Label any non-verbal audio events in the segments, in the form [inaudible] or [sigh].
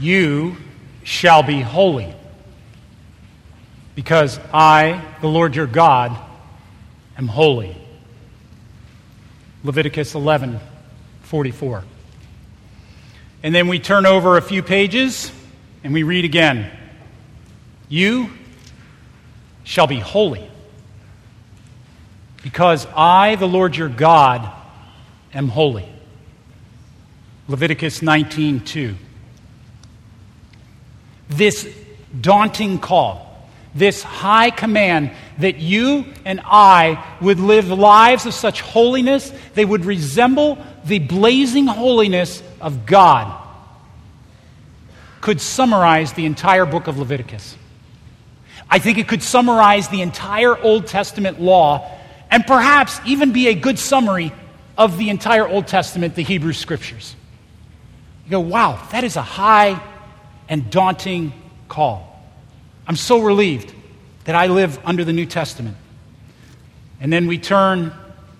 You shall be holy, because I, the Lord your God, am holy. Leviticus 11 44. And then we turn over a few pages and we read again You shall be holy, because I, the Lord your God, am holy. Leviticus 19 2. This daunting call, this high command that you and I would live lives of such holiness, they would resemble the blazing holiness of God, could summarize the entire book of Leviticus. I think it could summarize the entire Old Testament law and perhaps even be a good summary of the entire Old Testament, the Hebrew Scriptures. You go, wow, that is a high and daunting call. I'm so relieved that I live under the New Testament. And then we turn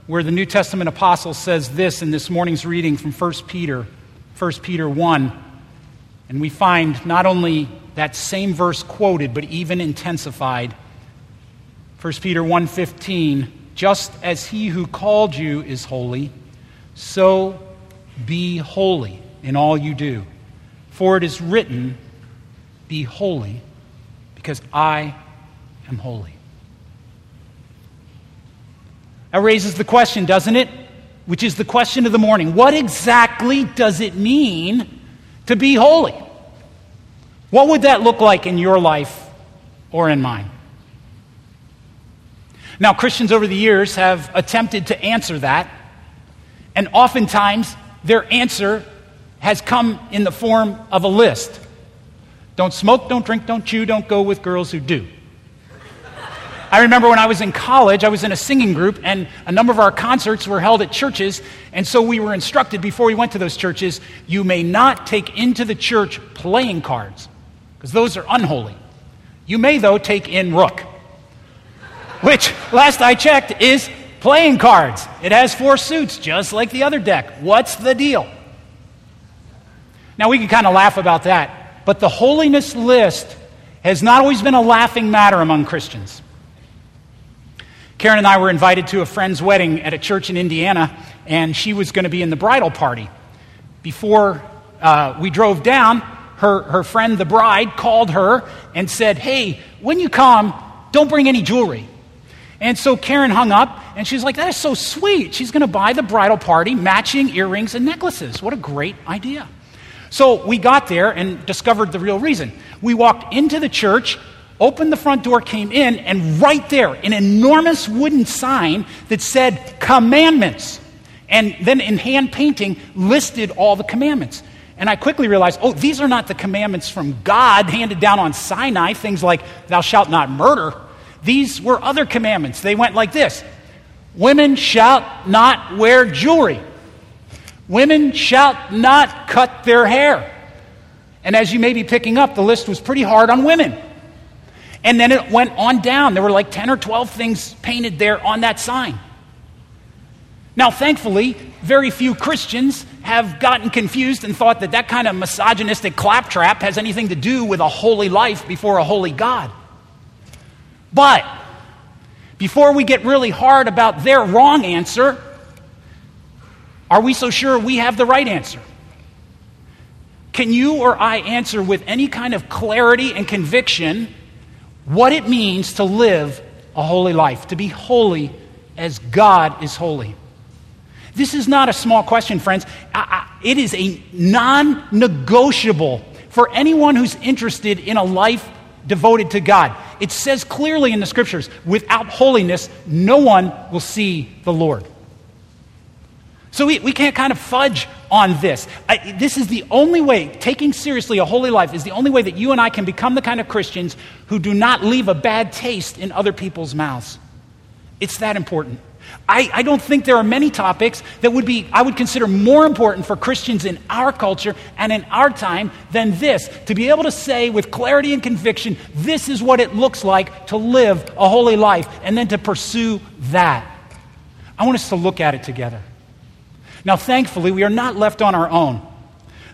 where the New Testament apostle says this in this morning's reading from 1 Peter, 1 Peter 1. And we find not only that same verse quoted, but even intensified. 1 Peter 1:15, just as he who called you is holy, so be holy in all you do. For it is written, be holy, because I am holy. That raises the question, doesn't it? Which is the question of the morning. What exactly does it mean to be holy? What would that look like in your life or in mine? Now, Christians over the years have attempted to answer that, and oftentimes their answer has come in the form of a list. Don't smoke, don't drink, don't chew, don't go with girls who do. I remember when I was in college, I was in a singing group, and a number of our concerts were held at churches. And so we were instructed before we went to those churches you may not take into the church playing cards, because those are unholy. You may, though, take in rook, which, last I checked, is playing cards. It has four suits, just like the other deck. What's the deal? Now, we can kind of laugh about that, but the holiness list has not always been a laughing matter among Christians. Karen and I were invited to a friend's wedding at a church in Indiana, and she was going to be in the bridal party. Before uh, we drove down, her, her friend, the bride, called her and said, Hey, when you come, don't bring any jewelry. And so Karen hung up, and she's like, That is so sweet. She's going to buy the bridal party matching earrings and necklaces. What a great idea. So we got there and discovered the real reason. We walked into the church, opened the front door, came in, and right there, an enormous wooden sign that said commandments. And then in hand painting, listed all the commandments. And I quickly realized, oh, these are not the commandments from God handed down on Sinai, things like, thou shalt not murder. These were other commandments. They went like this Women shall not wear jewelry. Women shall not cut their hair. And as you may be picking up, the list was pretty hard on women. And then it went on down. There were like 10 or 12 things painted there on that sign. Now, thankfully, very few Christians have gotten confused and thought that that kind of misogynistic claptrap has anything to do with a holy life before a holy God. But before we get really hard about their wrong answer, are we so sure we have the right answer? Can you or I answer with any kind of clarity and conviction what it means to live a holy life, to be holy as God is holy. This is not a small question, friends. It is a non negotiable for anyone who's interested in a life devoted to God. It says clearly in the scriptures without holiness, no one will see the Lord. So we, we can't kind of fudge on this. I, this is the only way, taking seriously a holy life is the only way that you and I can become the kind of Christians who do not leave a bad taste in other people's mouths. It's that important. I, I don't think there are many topics that would be, I would consider more important for Christians in our culture and in our time than this. To be able to say with clarity and conviction, this is what it looks like to live a holy life, and then to pursue that. I want us to look at it together. Now, thankfully, we are not left on our own.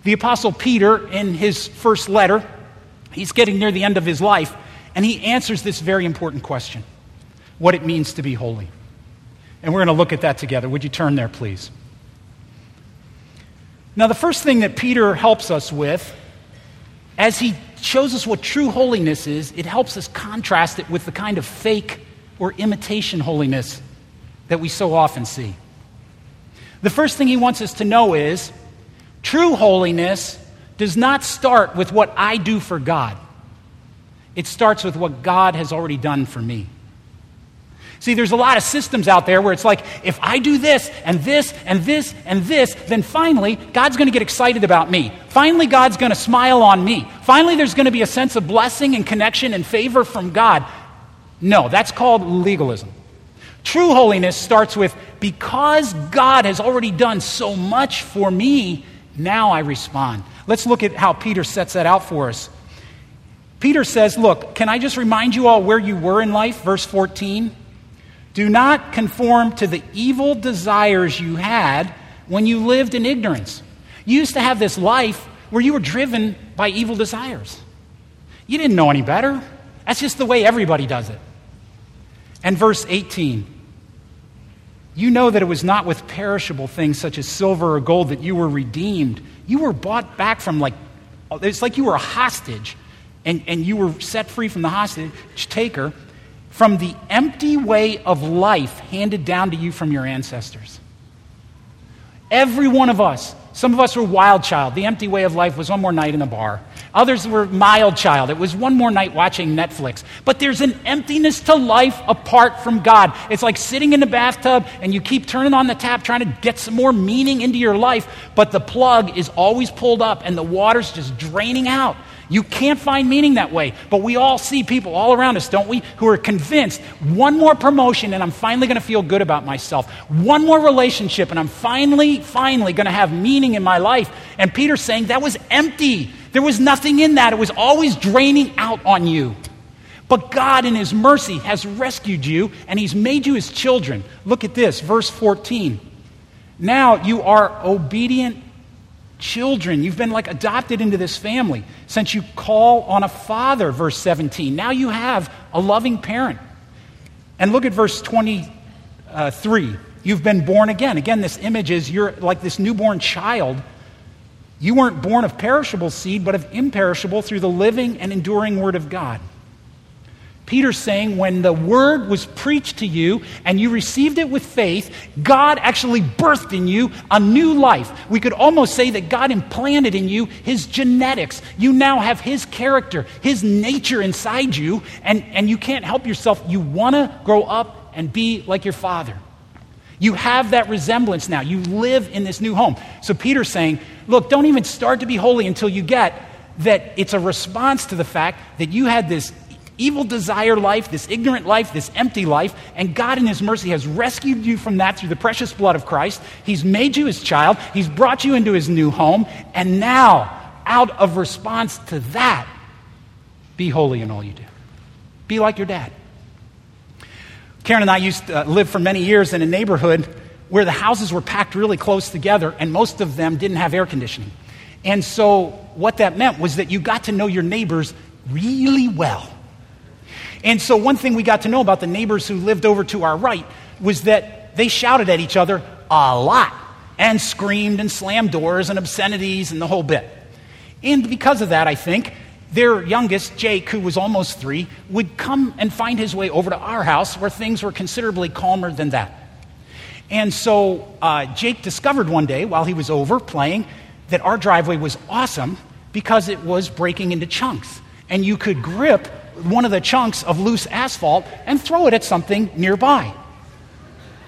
The Apostle Peter, in his first letter, he's getting near the end of his life, and he answers this very important question what it means to be holy. And we're going to look at that together. Would you turn there, please? Now, the first thing that Peter helps us with, as he shows us what true holiness is, it helps us contrast it with the kind of fake or imitation holiness that we so often see. The first thing he wants us to know is true holiness does not start with what I do for God, it starts with what God has already done for me. See, there's a lot of systems out there where it's like, if I do this and this and this and this, then finally God's going to get excited about me. Finally, God's going to smile on me. Finally, there's going to be a sense of blessing and connection and favor from God. No, that's called legalism. True holiness starts with because God has already done so much for me, now I respond. Let's look at how Peter sets that out for us. Peter says, Look, can I just remind you all where you were in life? Verse 14. Do not conform to the evil desires you had when you lived in ignorance. You used to have this life where you were driven by evil desires. You didn't know any better. That's just the way everybody does it. And verse 18 You know that it was not with perishable things such as silver or gold that you were redeemed. You were bought back from like, it's like you were a hostage and, and you were set free from the hostage taker from the empty way of life handed down to you from your ancestors. Every one of us, some of us were wild child. The empty way of life was one more night in a bar. Others were mild child. It was one more night watching Netflix. But there's an emptiness to life apart from God. It's like sitting in the bathtub and you keep turning on the tap trying to get some more meaning into your life, but the plug is always pulled up and the water's just draining out. You can't find meaning that way. But we all see people all around us, don't we, who are convinced one more promotion and I'm finally going to feel good about myself. One more relationship and I'm finally, finally going to have meaning in my life. And Peter's saying that was empty. There was nothing in that. It was always draining out on you. But God, in His mercy, has rescued you and He's made you His children. Look at this, verse 14. Now you are obedient children. You've been like adopted into this family since you call on a father, verse 17. Now you have a loving parent. And look at verse 23. You've been born again. Again, this image is you're like this newborn child. You weren't born of perishable seed, but of imperishable through the living and enduring word of God. Peter's saying when the word was preached to you and you received it with faith, God actually birthed in you a new life. We could almost say that God implanted in you his genetics. You now have his character, his nature inside you, and, and you can't help yourself. You want to grow up and be like your father. You have that resemblance now. You live in this new home. So Peter's saying, look, don't even start to be holy until you get that it's a response to the fact that you had this evil desire life, this ignorant life, this empty life, and God in His mercy has rescued you from that through the precious blood of Christ. He's made you His child, He's brought you into His new home, and now, out of response to that, be holy in all you do. Be like your dad. Karen and I used to uh, live for many years in a neighborhood where the houses were packed really close together, and most of them didn't have air conditioning. And so, what that meant was that you got to know your neighbors really well. And so, one thing we got to know about the neighbors who lived over to our right was that they shouted at each other a lot and screamed and slammed doors and obscenities and the whole bit. And because of that, I think, their youngest, Jake, who was almost three, would come and find his way over to our house where things were considerably calmer than that. And so uh, Jake discovered one day while he was over playing that our driveway was awesome because it was breaking into chunks. And you could grip one of the chunks of loose asphalt and throw it at something nearby.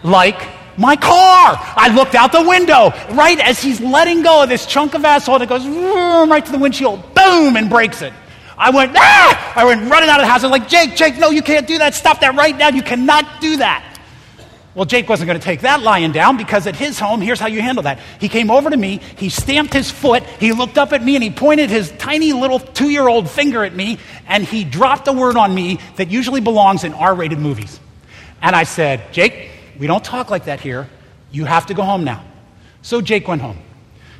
Like my car. I looked out the window right as he's letting go of this chunk of asphalt. It goes right to the windshield, boom, and breaks it. I went, ah! I went running out of the house. I was like, Jake, Jake, no, you can't do that. Stop that right now. You cannot do that. Well, Jake wasn't going to take that lying down because at his home, here's how you handle that. He came over to me, he stamped his foot, he looked up at me, and he pointed his tiny little two year old finger at me, and he dropped a word on me that usually belongs in R rated movies. And I said, Jake, we don't talk like that here. You have to go home now. So Jake went home.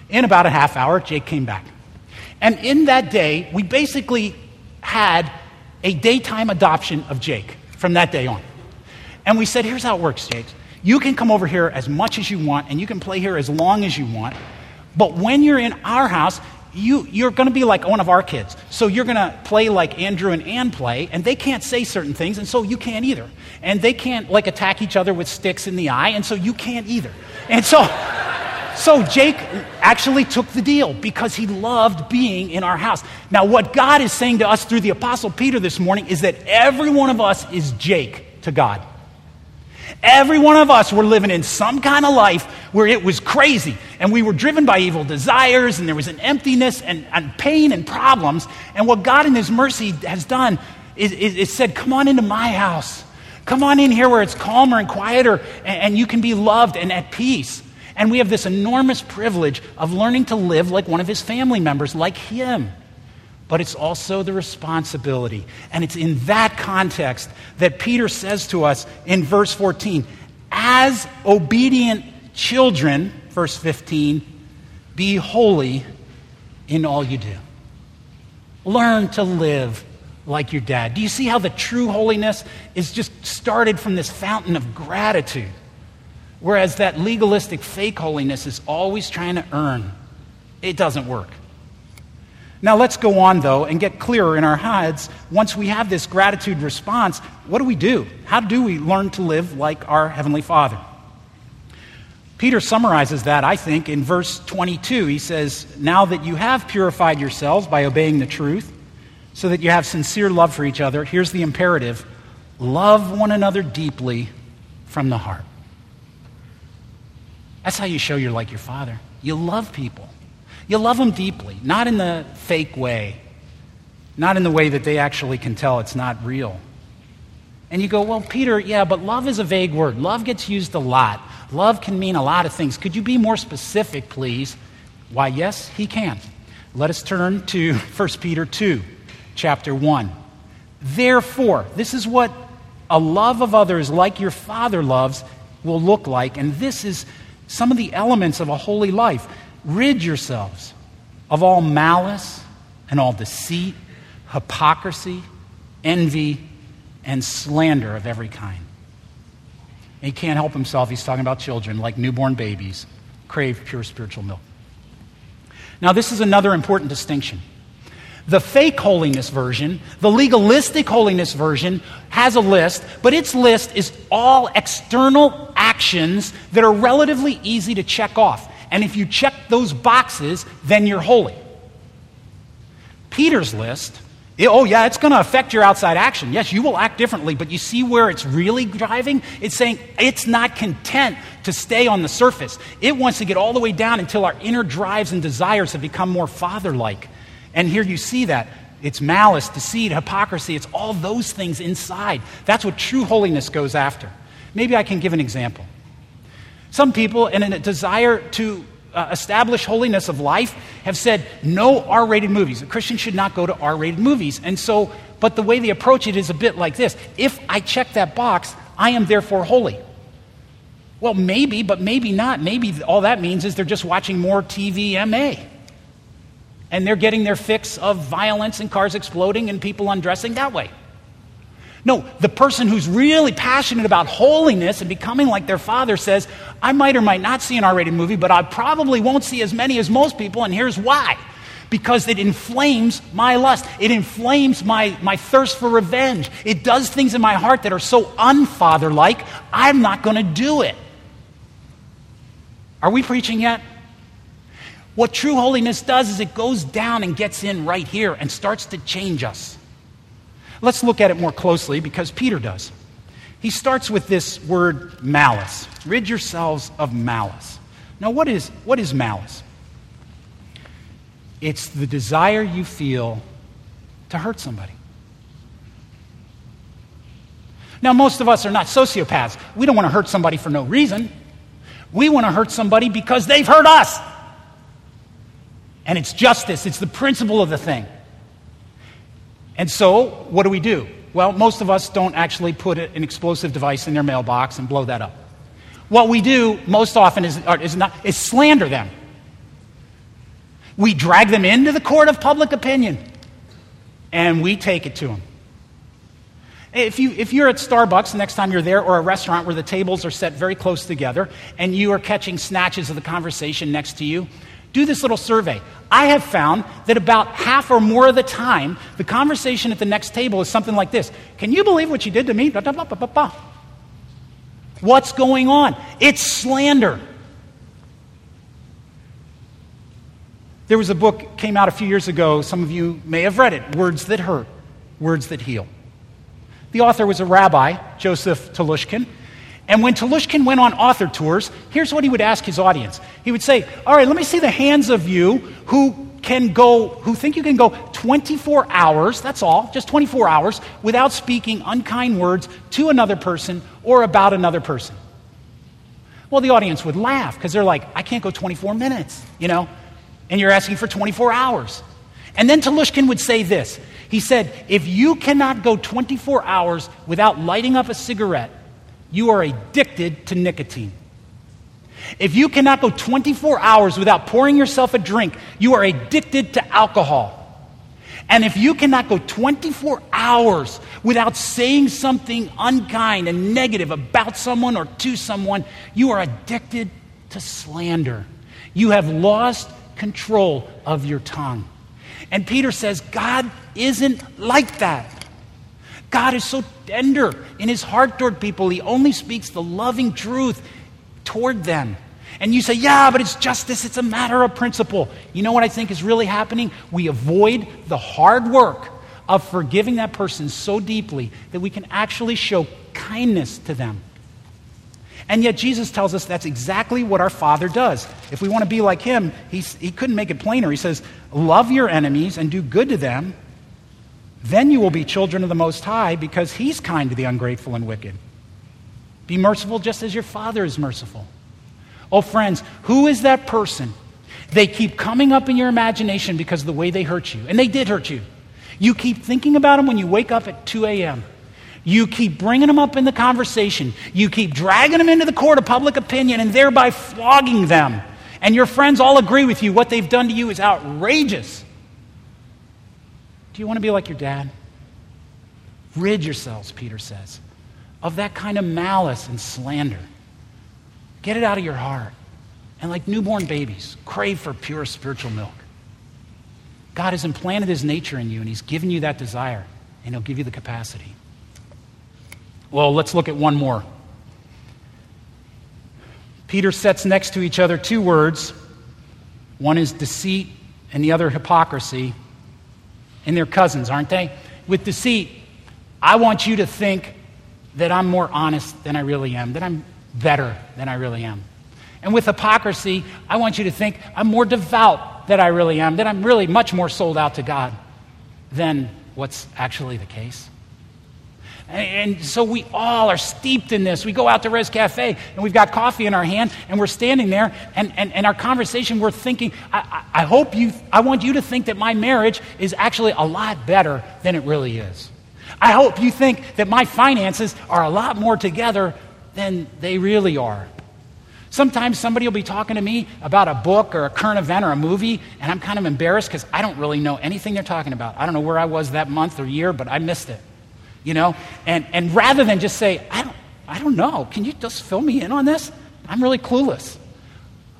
In about a half hour, Jake came back. And in that day, we basically had a daytime adoption of Jake from that day on. And we said, here's how it works, Jake. You can come over here as much as you want, and you can play here as long as you want. But when you're in our house, you, you're going to be like one of our kids. So you're going to play like Andrew and Ann play, and they can't say certain things, and so you can't either. And they can't like attack each other with sticks in the eye, and so you can't either. And so, [laughs] so Jake actually took the deal because he loved being in our house. Now, what God is saying to us through the Apostle Peter this morning is that every one of us is Jake to God. Every one of us were living in some kind of life where it was crazy and we were driven by evil desires and there was an emptiness and, and pain and problems. And what God in His mercy has done is, is, is, said, Come on into my house. Come on in here where it's calmer and quieter and, and you can be loved and at peace. And we have this enormous privilege of learning to live like one of His family members, like Him but it's also the responsibility. And it's in that context that Peter says to us in verse 14, as obedient children, verse 15, be holy in all you do. Learn to live like your dad. Do you see how the true holiness is just started from this fountain of gratitude? Whereas that legalistic fake holiness is always trying to earn. It doesn't work. Now, let's go on, though, and get clearer in our heads. Once we have this gratitude response, what do we do? How do we learn to live like our Heavenly Father? Peter summarizes that, I think, in verse 22. He says, Now that you have purified yourselves by obeying the truth, so that you have sincere love for each other, here's the imperative love one another deeply from the heart. That's how you show you're like your Father. You love people. You love them deeply, not in the fake way, not in the way that they actually can tell it's not real. And you go, well, Peter, yeah, but love is a vague word. Love gets used a lot. Love can mean a lot of things. Could you be more specific, please? Why, yes, he can. Let us turn to [laughs] 1 Peter 2, chapter 1. Therefore, this is what a love of others like your Father loves will look like, and this is some of the elements of a holy life. Rid yourselves of all malice and all deceit, hypocrisy, envy, and slander of every kind. he can't help himself. He's talking about children, like newborn babies, crave pure spiritual milk. Now, this is another important distinction. The fake holiness version, the legalistic holiness version, has a list, but its list is all external actions that are relatively easy to check off. And if you check those boxes, then you're holy. Peter's list, oh, yeah, it's going to affect your outside action. Yes, you will act differently, but you see where it's really driving? It's saying it's not content to stay on the surface. It wants to get all the way down until our inner drives and desires have become more father like. And here you see that. It's malice, deceit, hypocrisy. It's all those things inside. That's what true holiness goes after. Maybe I can give an example. Some people, in a desire to uh, establish holiness of life, have said no R rated movies. A Christian should not go to R rated movies. And so, but the way they approach it is a bit like this If I check that box, I am therefore holy. Well, maybe, but maybe not. Maybe all that means is they're just watching more TVMA. And they're getting their fix of violence and cars exploding and people undressing that way. No, the person who's really passionate about holiness and becoming like their father says, I might or might not see an R rated movie, but I probably won't see as many as most people, and here's why. Because it inflames my lust. It inflames my, my thirst for revenge. It does things in my heart that are so unfather like, I'm not going to do it. Are we preaching yet? What true holiness does is it goes down and gets in right here and starts to change us. Let's look at it more closely because Peter does. He starts with this word malice. Rid yourselves of malice. Now, what is, what is malice? It's the desire you feel to hurt somebody. Now, most of us are not sociopaths. We don't want to hurt somebody for no reason. We want to hurt somebody because they've hurt us. And it's justice, it's the principle of the thing. And so, what do we do? Well, most of us don't actually put an explosive device in their mailbox and blow that up. What we do most often is, is, not, is slander them. We drag them into the court of public opinion and we take it to them. If, you, if you're at Starbucks the next time you're there, or a restaurant where the tables are set very close together, and you are catching snatches of the conversation next to you, do this little survey. I have found that about half or more of the time, the conversation at the next table is something like this Can you believe what you did to me? What's going on? It's slander. There was a book came out a few years ago. Some of you may have read it. Words that hurt, words that heal. The author was a rabbi, Joseph Telushkin. And when Telushkin went on author tours, here's what he would ask his audience. He would say, All right, let me see the hands of you who can go, who think you can go 24 hours, that's all, just 24 hours, without speaking unkind words to another person or about another person. Well, the audience would laugh because they're like, I can't go 24 minutes, you know? And you're asking for 24 hours. And then Telushkin would say this he said, If you cannot go 24 hours without lighting up a cigarette, you are addicted to nicotine. If you cannot go 24 hours without pouring yourself a drink, you are addicted to alcohol. And if you cannot go 24 hours without saying something unkind and negative about someone or to someone, you are addicted to slander. You have lost control of your tongue. And Peter says, God isn't like that. God is so tender in his heart toward people. He only speaks the loving truth toward them. And you say, yeah, but it's justice, it's a matter of principle. You know what I think is really happening? We avoid the hard work of forgiving that person so deeply that we can actually show kindness to them. And yet, Jesus tells us that's exactly what our Father does. If we want to be like Him, he couldn't make it plainer. He says, Love your enemies and do good to them. Then you will be children of the Most High because He's kind to the ungrateful and wicked. Be merciful just as your Father is merciful. Oh, friends, who is that person? They keep coming up in your imagination because of the way they hurt you. And they did hurt you. You keep thinking about them when you wake up at 2 a.m. You keep bringing them up in the conversation. You keep dragging them into the court of public opinion and thereby flogging them. And your friends all agree with you. What they've done to you is outrageous. Do you want to be like your dad? Rid yourselves, Peter says, of that kind of malice and slander. Get it out of your heart. And like newborn babies, crave for pure spiritual milk. God has implanted his nature in you, and he's given you that desire, and he'll give you the capacity. Well, let's look at one more. Peter sets next to each other two words one is deceit, and the other hypocrisy. And they're cousins, aren't they? With deceit, I want you to think that I'm more honest than I really am, that I'm better than I really am. And with hypocrisy, I want you to think I'm more devout than I really am, that I'm really much more sold out to God than what's actually the case. And, so we all are steeped in this. We go out to Res Cafe and we've got coffee in our hand and we're standing there and, and, and our conversation, we're thinking, I, I, hope you, I want you to think that my marriage is actually a lot better than it really is. I hope you think that my finances are a lot more together than they really are. Sometimes somebody will be talking to me about a book or a current event or a movie, and I'm kind of embarrassed because I don't really know anything they're talking about. I don't know where I was that month or year, but I missed it you know? And, and rather than just say, I don't, I don't know, can you just fill me in on this? I'm really clueless.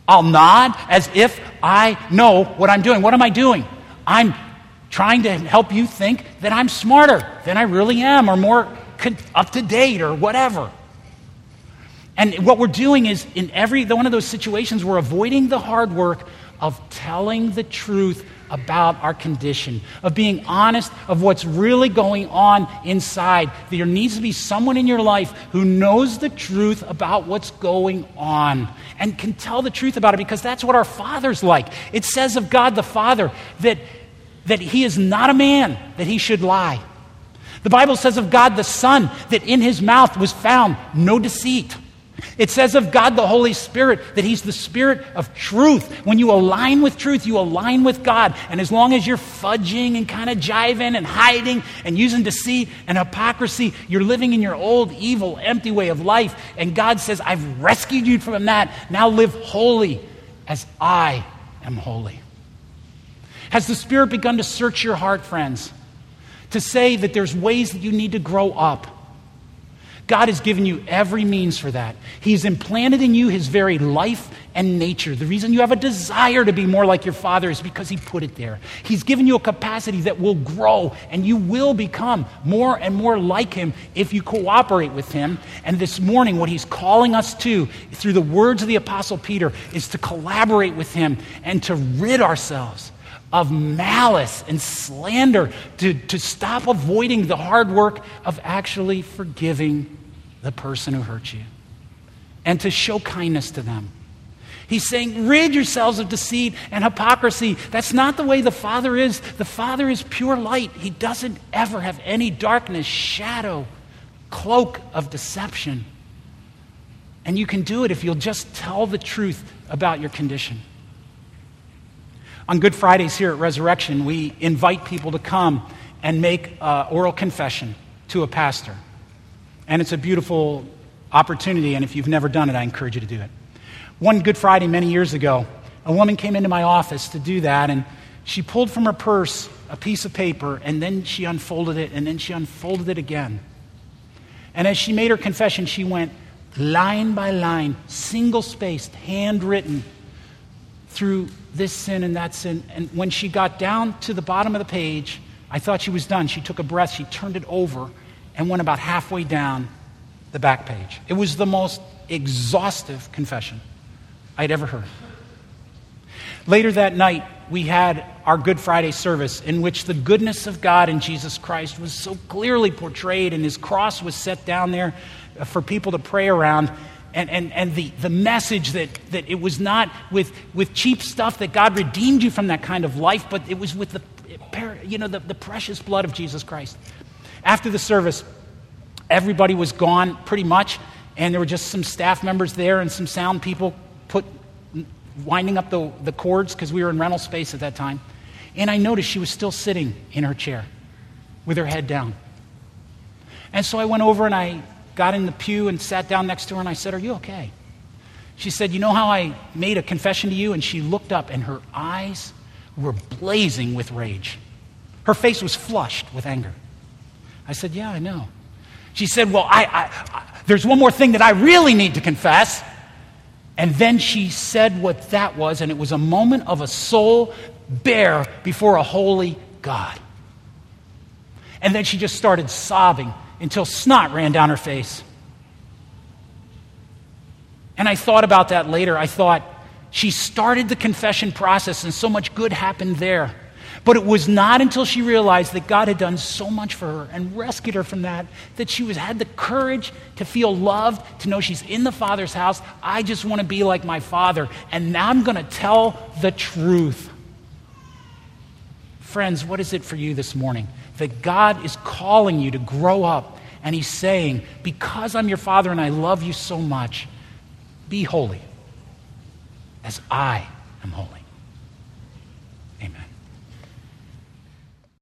I'll nod as if I know what I'm doing. What am I doing? I'm trying to help you think that I'm smarter than I really am or more up to date or whatever. And what we're doing is, in every one of those situations, we're avoiding the hard work of telling the truth about our condition, of being honest of what's really going on inside. There needs to be someone in your life who knows the truth about what's going on and can tell the truth about it because that's what our Father's like. It says of God the Father that, that He is not a man that He should lie. The Bible says of God the Son that in His mouth was found no deceit. It says of God the Holy Spirit that He's the Spirit of truth. When you align with truth, you align with God. And as long as you're fudging and kind of jiving and hiding and using deceit and hypocrisy, you're living in your old, evil, empty way of life. And God says, I've rescued you from that. Now live holy as I am holy. Has the Spirit begun to search your heart, friends? To say that there's ways that you need to grow up? God has given you every means for that. He's implanted in you His very life and nature. The reason you have a desire to be more like your Father is because He put it there. He's given you a capacity that will grow, and you will become more and more like Him if you cooperate with Him. And this morning, what He's calling us to, through the words of the Apostle Peter, is to collaborate with Him and to rid ourselves of malice and slander, to, to stop avoiding the hard work of actually forgiving the person who hurt you and to show kindness to them. He's saying, rid yourselves of deceit and hypocrisy. That's not the way the Father is. The Father is pure light. He doesn't ever have any darkness, shadow, cloak of deception. And you can do it if you'll just tell the truth about your condition. On Good Fridays here at Resurrection, we invite people to come and make uh, oral confession to a pastor. And it's a beautiful opportunity, and if you've never done it, I encourage you to do it. One Good Friday many years ago, a woman came into my office to do that, and she pulled from her purse a piece of paper, and then she unfolded it, and then she unfolded it again. And as she made her confession, she went line by line, single spaced, handwritten through this sin and that sin. And when she got down to the bottom of the page, I thought she was done. She took a breath, she turned it over, and went about halfway down the back page. It was the most exhaustive confession I'd ever heard. Later that night, we had our Good Friday service in which the goodness of God in Jesus Christ was so clearly portrayed, and his cross was set down there for people to pray around. And, and, and the, the message that, that it was not with, with cheap stuff that God redeemed you from that kind of life, but it was with the, you know, the, the precious blood of Jesus Christ. After the service, everybody was gone pretty much, and there were just some staff members there and some sound people put, winding up the, the cords because we were in rental space at that time. And I noticed she was still sitting in her chair with her head down. And so I went over and I got in the pew and sat down next to her and I said, Are you okay? She said, You know how I made a confession to you? And she looked up and her eyes were blazing with rage. Her face was flushed with anger. I said, Yeah, I know. She said, Well, I, I, I, there's one more thing that I really need to confess. And then she said what that was, and it was a moment of a soul bare before a holy God. And then she just started sobbing until snot ran down her face. And I thought about that later. I thought, she started the confession process, and so much good happened there. But it was not until she realized that God had done so much for her and rescued her from that that she was, had the courage to feel loved, to know she's in the Father's house. I just want to be like my Father. And now I'm going to tell the truth. Friends, what is it for you this morning? That God is calling you to grow up, and He's saying, Because I'm your Father and I love you so much, be holy as I am holy.